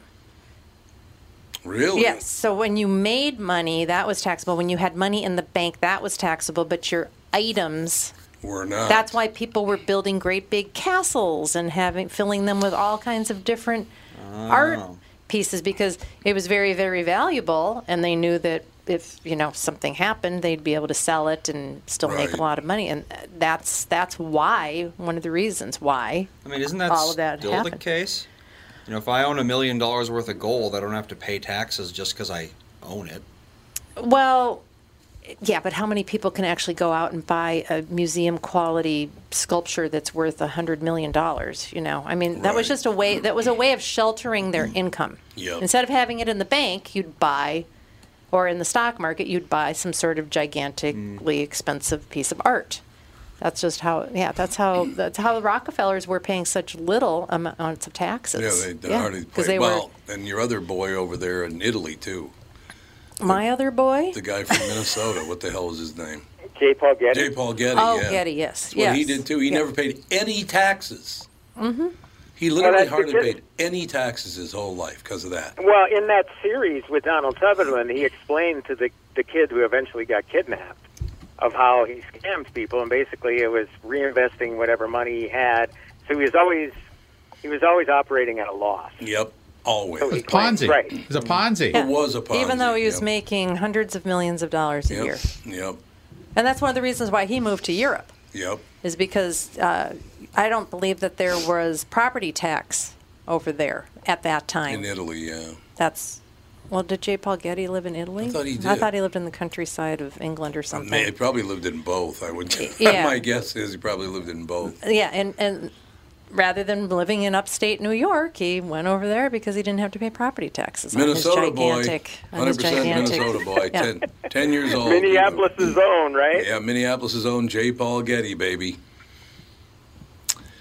Really? Yes. So when you made money, that was taxable. When you had money in the bank, that was taxable. But your items, We're not. that's why people were building great big castles and having filling them with all kinds of different oh. art pieces because it was very very valuable and they knew that if you know something happened they'd be able to sell it and still make a lot of money and that's that's why one of the reasons why I mean, isn't that all of that still the case? You know, if I own a million dollars worth of gold, I don't have to pay taxes just because I own it. Well, yeah, but how many people can actually go out and buy a museum quality sculpture that's worth a hundred million dollars? You know, I mean, that was just a way. That was a way of sheltering their mm-hmm. income. Yep. Instead of having it in the bank, you'd buy, or in the stock market, you'd buy some sort of gigantically mm. expensive piece of art. That's just how. Yeah, that's how. That's how the Rockefellers were paying such little amounts of taxes. Yeah, they already because played they well. And your other boy over there in Italy too, were my other boy. the guy from Minnesota. What the hell was his name? J. Paul Getty. J. Paul Getty. Oh, yeah. Getty, yes, That's what he did too. He Yeah. never paid any taxes. Mm-hmm. He literally that's hardly because- paid any taxes his whole life because of that. Well, in that series with Donald Sutherland, he explained to the the kid who eventually got kidnapped of how he scams people, and basically it was reinvesting whatever money he had. So he was always he was always operating at a loss. Yep, always. So he Ponzi. Right. It's a Ponzi. It was a Ponzi. Even though he was yep. making hundreds of millions of dollars a Yep. year. Yep. And that's one of the reasons why he moved to Europe, Yep. is because uh, I don't believe that there was property tax over there at that time. In Italy, yeah. That's, well, did J. Paul Getty live in Italy? I thought he did. I thought he lived in the countryside of England or something. May- He probably lived in both. I would. Yeah. My guess is he probably lived in both. Yeah, and, and rather than living in upstate New York, he went over there because he didn't have to pay property taxes Minnesota on his boy, gigantic, on hundred percent. Minnesota boy, Yeah. 10, 10 years old. Minneapolis' own, right? Yeah, Minneapolis' own J. Paul Getty, baby.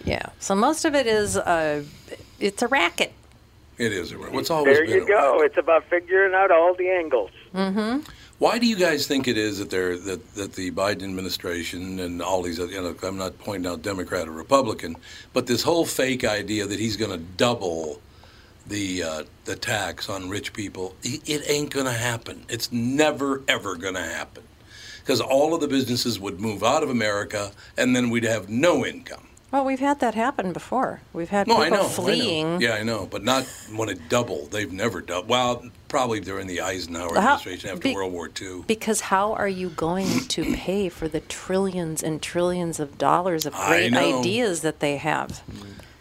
Yeah. So most of it is uh, it's a racket. It is. a- What's always There you a- go. It's about figuring out all the angles. Mm-hmm. Why do you guys think it is that they're that, that the Biden administration and all these other, you know, I'm not pointing out Democrat or Republican, but this whole fake idea that he's going to double the uh, the tax on rich people, it, it ain't going to happen. It's never ever going to happen because all of the businesses would move out of America and then we'd have no income. Well, we've had that happen before. We've had No, people I know, I know. fleeing. Yeah, I know, but not when it doubled. They've never doubled. Well, probably during the Eisenhower How- administration after be- World War II. Because how are you going to pay for the trillions and trillions of dollars of great ideas that they have?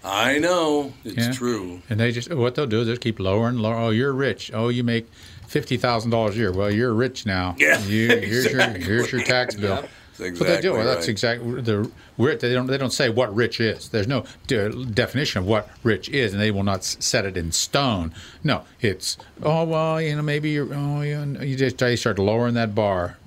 I know it's Yeah. true. And they just what they'll do is just keep lowering, lower. Oh, you're rich. Oh, you make fifty thousand dollars a year. Well, you're rich now. Yeah, You, here's exactly. your here's your tax bill. That's But they do. exactly Well, that's exactly the they don't they don't say what rich is. There's no de- definition of what rich is, and they will not set it in stone. No, it's oh well, you know maybe you're oh yeah, you just they start lowering that bar.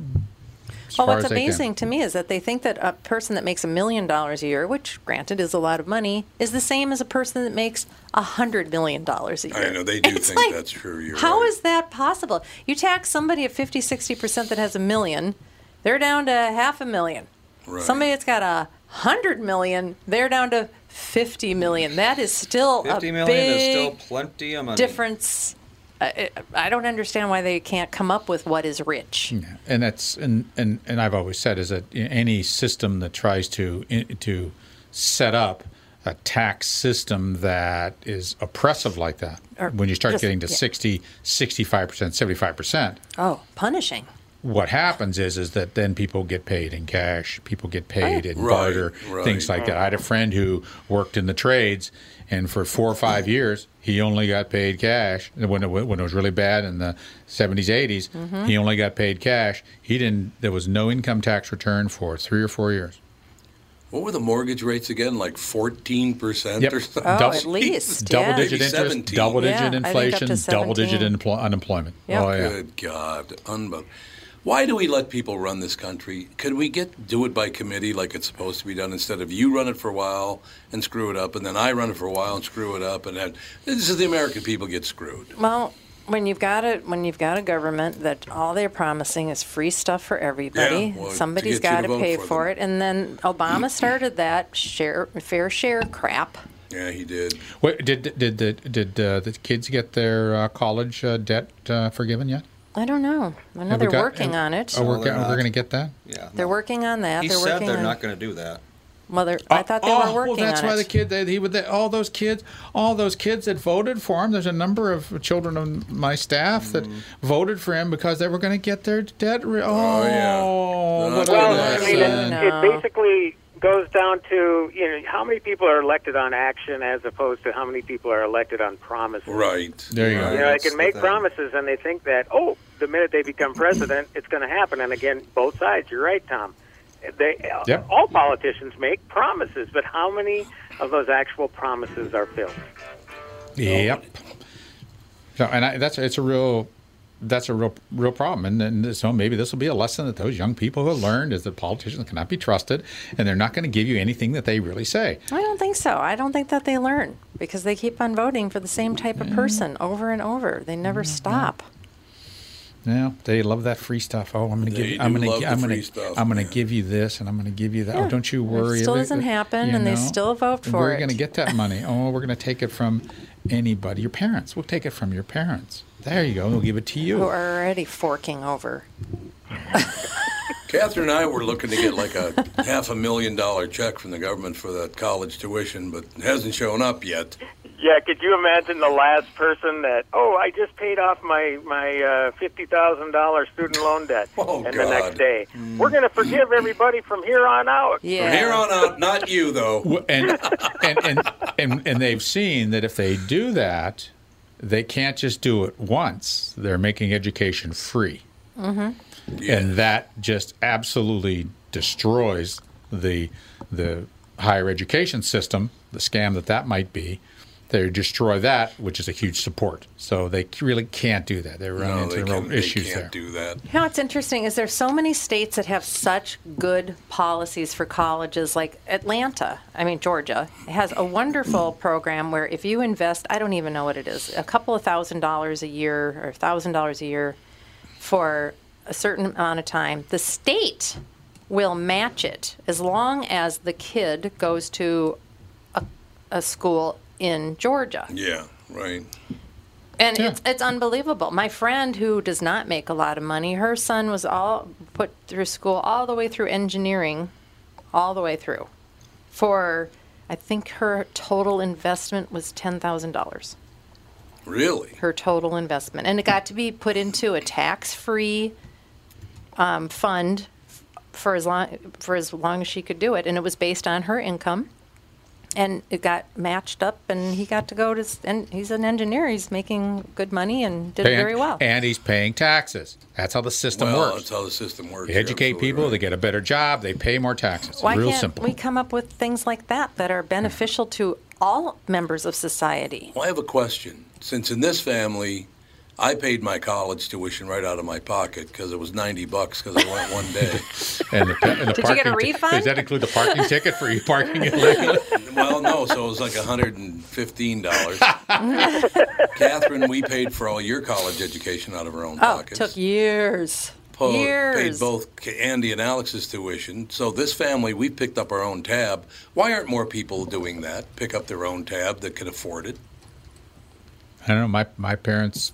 Well, what's as they can. amazing to me is that they think that a person that makes a million dollars a year, which granted is a lot of money, is the same as a person that makes a hundred million dollars a year. I know they do It's think like, that's true. You're How right. is that possible? You tax somebody at 50, 60% that has a million, they're down to half a million. Right. Somebody that's got a hundred million, they're down to 50 million. That is still a Fifty million big is still plenty of money. difference. I, I don't understand why they can't come up with what is rich. and that's and, and and I've always said is that any system that tries to to set up a tax system that is oppressive like that Or when you start just- getting to yeah. 60 65 percent 75 percent Oh, punishing. What happens is is that then people get paid in cash people get paid in Right, barter right. things like that i had a friend who worked in the trades and for four or five years he only got paid cash when it, when it was really bad in the 70s 80s Mm-hmm. he only got paid cash he didn't there was no income tax return for three or four years What were the mortgage rates again? Like fourteen percent Yep. or something? Oh, Double- at least. double yeah. digit Maybe interest 17. double digit up inflation double digit 17. unemployment Yep. oh yeah Good God, unbelievable. Why do we let people run this country? Could we get do it by committee like it's supposed to be done instead of you run it for a while and screw it up, and then I run it for a while and screw it up, and then this is the American people get screwed. Well, when you've got a when you've got a government that all they're promising is free stuff for everybody, Yeah, well, to somebody's get you got to to pay for for, it, and then Obama started that share fair share crap. Yeah, he did. Wait, did did the did uh, the kids get their uh, college uh, debt uh, forgiven yet? I don't know. I know Have we they're got- working on it. Oh, we're, they're go- we're going to get that. Yeah. They're working on that. He they're said working they're on, not going to do that. Well, they're, I oh, thought they oh, were working on that. well, that's on why it. the kid that he would they, all those kids, all those kids that voted for him. There's a number of children of my staff that mm-hmm. voted for him because they were going to get their debt. Re- oh, yeah. Oh, what Oh, a Well. I mean, lesson. it, it basically goes down to you know how many people are elected on action as opposed to how many people are elected on promises. Right. There you go. You know, they can make promises and they think that oh, the minute they become president, it's going to happen. And again, both sides. You're right, Tom. They Yep. all politicians make promises, but how many of those actual promises are filled? Yep. So, and I, that's it's a real that's a real real problem, and, then so maybe this will be a lesson that those young people have learned is that politicians cannot be trusted, and they're not going to give you anything that they really say. I don't think so. I don't think that they learn because they keep on voting for the same type of person over and over. They never Mm-hmm. stop. Yeah, they love that free stuff. Oh, I'm going to They give. I'm going love to. the I'm going free to. stuff, I'm going to give you this, and I'm going to give you that. Yeah. Oh, don't you It worry. still doesn't happen, you and they still vote for it. We're going to get that money. Oh, we're going to take it from anybody. Your parents. We'll take it from your parents. There you go. We'll give it to you. We're already forking over. Catherine and I were looking to get like a half a million dollar check from the government for that college tuition, but it hasn't shown up yet. Yeah, could you imagine the last person that? Oh, I just paid off my my uh, fifty thousand dollars student loan debt, Oh, and the next God. day we're going to forgive everybody from here on out. Yeah. From here on out, not you though. And, and, and, and, and they've seen that if they do that, they can't just do it once. They're making education free. Mm-hmm. And that just absolutely destroys the, the higher education system, the scam that that might be. They destroy that, which is a huge support. So they really can't do that. They run No, into they, real can, they issues can't there. do that. You know what's interesting is there so many states that have such good policies for colleges, like Atlanta. I mean Georgia has a wonderful program where if you invest, I don't even know what it is, a couple of thousand dollars a year or thousand dollars a year for a certain amount of time, the state will match it as long as the kid goes to a, a school in Georgia. Yeah, right. And it's it's unbelievable. My friend who does not make a lot of money, her son was all put through school all the way through engineering, all the way through. For I think her total investment was ten thousand dollars. Really? Her total investment, and it got to be put into a tax-free um, fund for as long for as long as she could do it, and it was based on her income and it got matched up and he got to go to and he's an engineer he's making good money and did Paying- very well And he's paying taxes. That's how the system well, works. that's how the system works. You're educate people, right. they get a better job, they pay more taxes. why Real can't simple. we come up with things like that that are beneficial to all members of society Well, I have a question. Since in this family, I paid my college tuition right out of my pocket because it was ninety bucks because I went one day. And the, and the Did you get a parking ti- refund? does that include the parking ticket for you parking illegally? well, no, so it was like hundred and fifteen dollars. Catherine, we paid for all your college education out of our own oh it pockets. took years Po- years Paid both Andy and Alex's tuition. So this family, we picked up our own tab. Why aren't more people doing that? Pick up their own tab that can afford it. I don't know. My, my parents,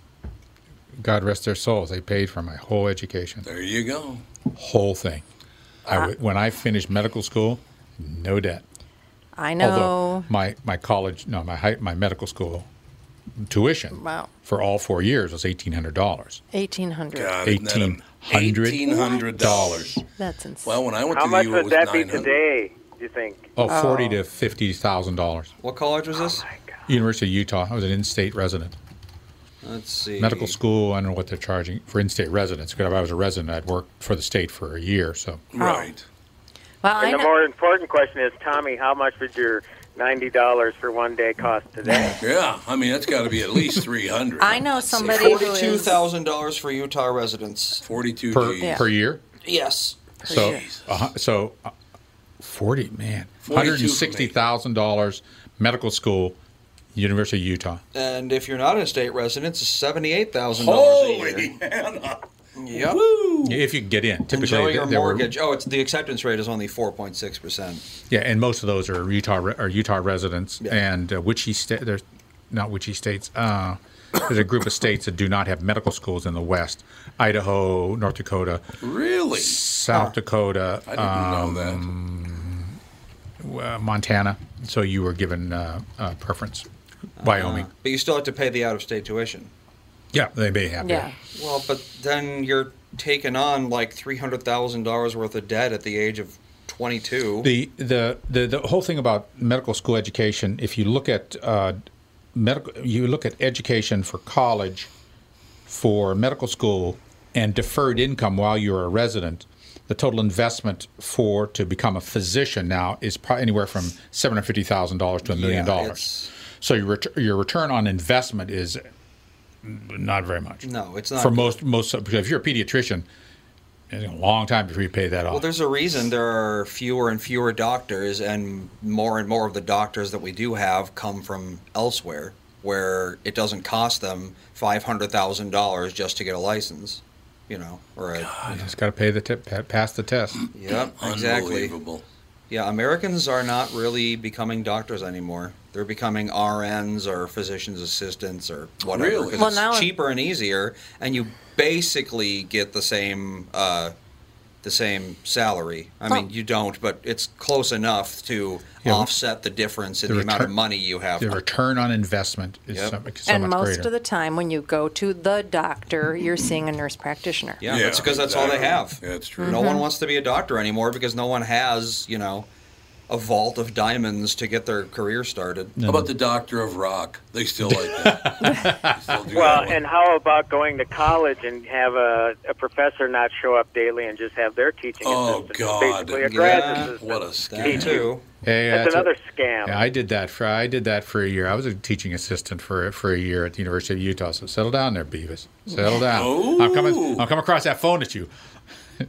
God rest their souls, they paid for my whole education, There you go. whole thing. I w- when I finished medical school, no debt. i know Although my, my college, no, my high, my medical school tuition wow for all four years was eighteen hundred dollars. 1800 God, isn't that a- Eighteen hundred Eighteen hundred dollars. that's insane Well, when I went How to much the U, it would was that be today? Do you think? Oh, forty oh. to fifty thousand dollars. What college was oh this? University of Utah. I was an in-state resident. Let's see. Medical school. I don't know what they're charging for in-state residents. Because if I was a resident, I'd worked for the state for a year. So Right. well i And the know more important question is, Tommy, how much would your ninety dollars for one day cost today? Yeah, I mean that's got to be at least three hundred. i know somebody who Forty-two is thousand dollars for Utah residents. Forty-two per G's. Yeah. per year. Yes. So Jesus. uh, so uh, forty man, One hundred sixty thousand dollars medical school, University of Utah. And if you're not a state resident, it's seventy-eight thousand dollars a year. Holy Hannah! Yep. If you get in, typically Enjoy your there were- mortgage. Oh, it's the acceptance rate is only four point six percent. yeah, and most of those are Utah are Utah residents Yeah. and uh, Wichita state. There's not Wichita states. Uh, there's a group of states that do not have medical schools in the West: Idaho, North Dakota, Really? South Dakota, I didn't know um, uh, Montana. So you were given uh, uh, preference. Wyoming. But you still have to pay the out-of-state tuition. Yeah, they may have. yeah Well, but then you're taking on like three hundred thousand dollars worth of debt at the age of 22. The, the the the whole thing about medical school education. If you look at uh, medical, you look at education for college, for medical school, and deferred income while you're a resident. The total investment for to become a physician now is probably anywhere from seven hundred fifty thousand dollars to a million Yeah, dollars. It's- So your ret- your return on investment is not very much. No, it's not for good. most most. Because if you're a pediatrician, it's a long time before you pay that off. Well, there's a reason there are fewer and fewer doctors, and more and more of the doctors that we do have come from elsewhere, where it doesn't cost them five hundred thousand dollars just to get a license, you know, or a. You just got to pay the tip, pass the test. Yep, exactly. Unbelievable. Yeah, Americans are not really becoming doctors anymore. They're becoming RNs or physician's assistants or whatever. Really? 'cause Well, it's now- cheaper and easier, and you basically get the same uh, the same salary. I mean, Oh. you don't, but it's close enough to Yeah. offset the difference in The the, amount of money you have. The return on investment is Yep. so, so and most greater. of the time, when you go to the doctor, you're seeing a nurse practitioner. Yeah, Yeah, that's because that's all they have. Yeah, that's true. No one mm-hmm. wants to be a doctor anymore because no one has, you know, a vault of diamonds to get their career started. How about the Doctor of Rock? They still like that. Still do Well, that and how about going to college and have a, a professor not show up daily and just have their teaching Oh, assistant? God. Basically, a grad Yeah, assistant. what a That scam. too. Hey, That's that's a- another scam. Yeah, I did that for I did that for a year. I was a teaching assistant for for a year at the University of Utah. So settle down there, Beavis. Settle down. Oh. I'm coming. I'm coming across that phone at you.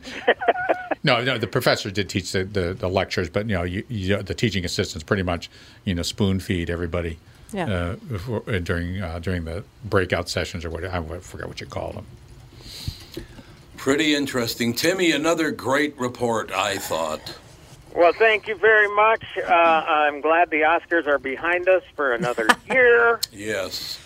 no, no, the professor did teach the, the, the lectures, but you know, you, you, the teaching assistants pretty much, you know, spoon feed everybody Yeah. uh, before, uh, during uh, during the breakout sessions or whatever. I forget what you call them. Pretty interesting. Timmy, another great report, I thought. Well, thank you very much. Uh, I'm glad the Oscars are behind us for another year. Yes.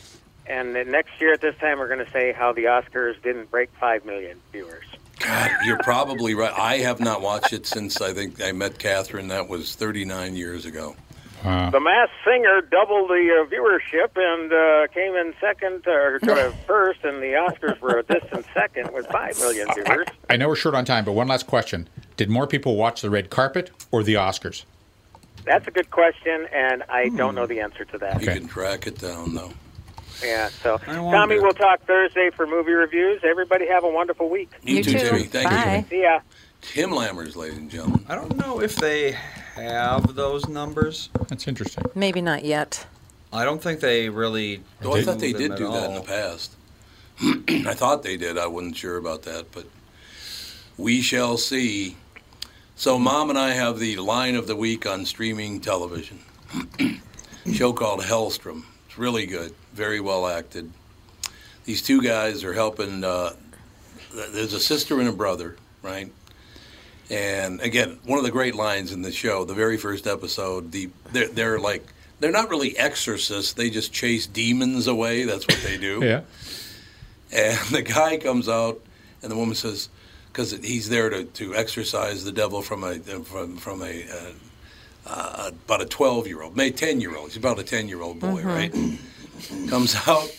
And then next year at this time, we're going to say how the Oscars didn't break 5 million viewers. God, you're probably right. I have not watched it since I think I met Catherine. That was 39 years ago. The Masked Singer doubled the uh, viewership and uh, came in second or sort of first, and the Oscars were a distant second with 5 million viewers. I know we're short on time, but one last question: Did more people watch the red carpet or the Oscars? That's a good question, and I don't know the answer to that. You can track it down, though. Yeah, so Tommy, we'll talk Thursday for movie reviews. Everybody have a wonderful week. You, too, Timmy. Thank Bye. you. See ya. Tim Lammers, ladies and gentlemen. I don't know if they have those numbers. That's interesting. Maybe not yet. I don't think they really. Oh, I thought they did at do that in the past. I thought they did. I wasn't sure about that, but we shall see. So, Mom and I have the line of the week on streaming television. Show called Helstrom. Really good, very well acted. These two guys are helping. Uh, there's a sister and a brother, right? And again, one of the great lines in the show, the very first episode, the they're, they're like they're not really exorcists; they just chase demons away. That's what they do. Yeah. And the guy comes out, and the woman says, because he's there to, to exorcise the devil from a from from a uh, uh, about a twelve year old, maybe ten year old. He's about a ten year old boy, right? Comes out,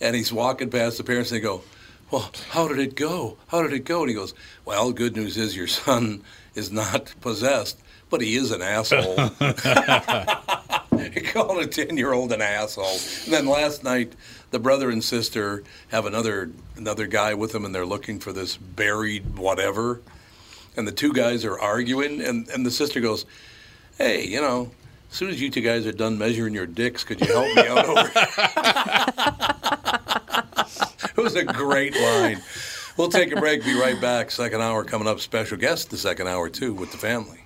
and he's walking past the parents, and they go, "Well, how did it go? How did it go?" And he goes, "Well, good news is your son is not possessed, but he is an asshole." He called a ten year old an asshole. And then last night, the brother and sister have another another guy with them, and they're looking for this buried whatever. And the two guys are arguing, and, and the sister goes, "Hey, you know, as soon as you two guys are done measuring your dicks, could you help me out over?" it was a great line. We'll take a break. Be right back. Second hour coming up. Special guest the second hour too with the family.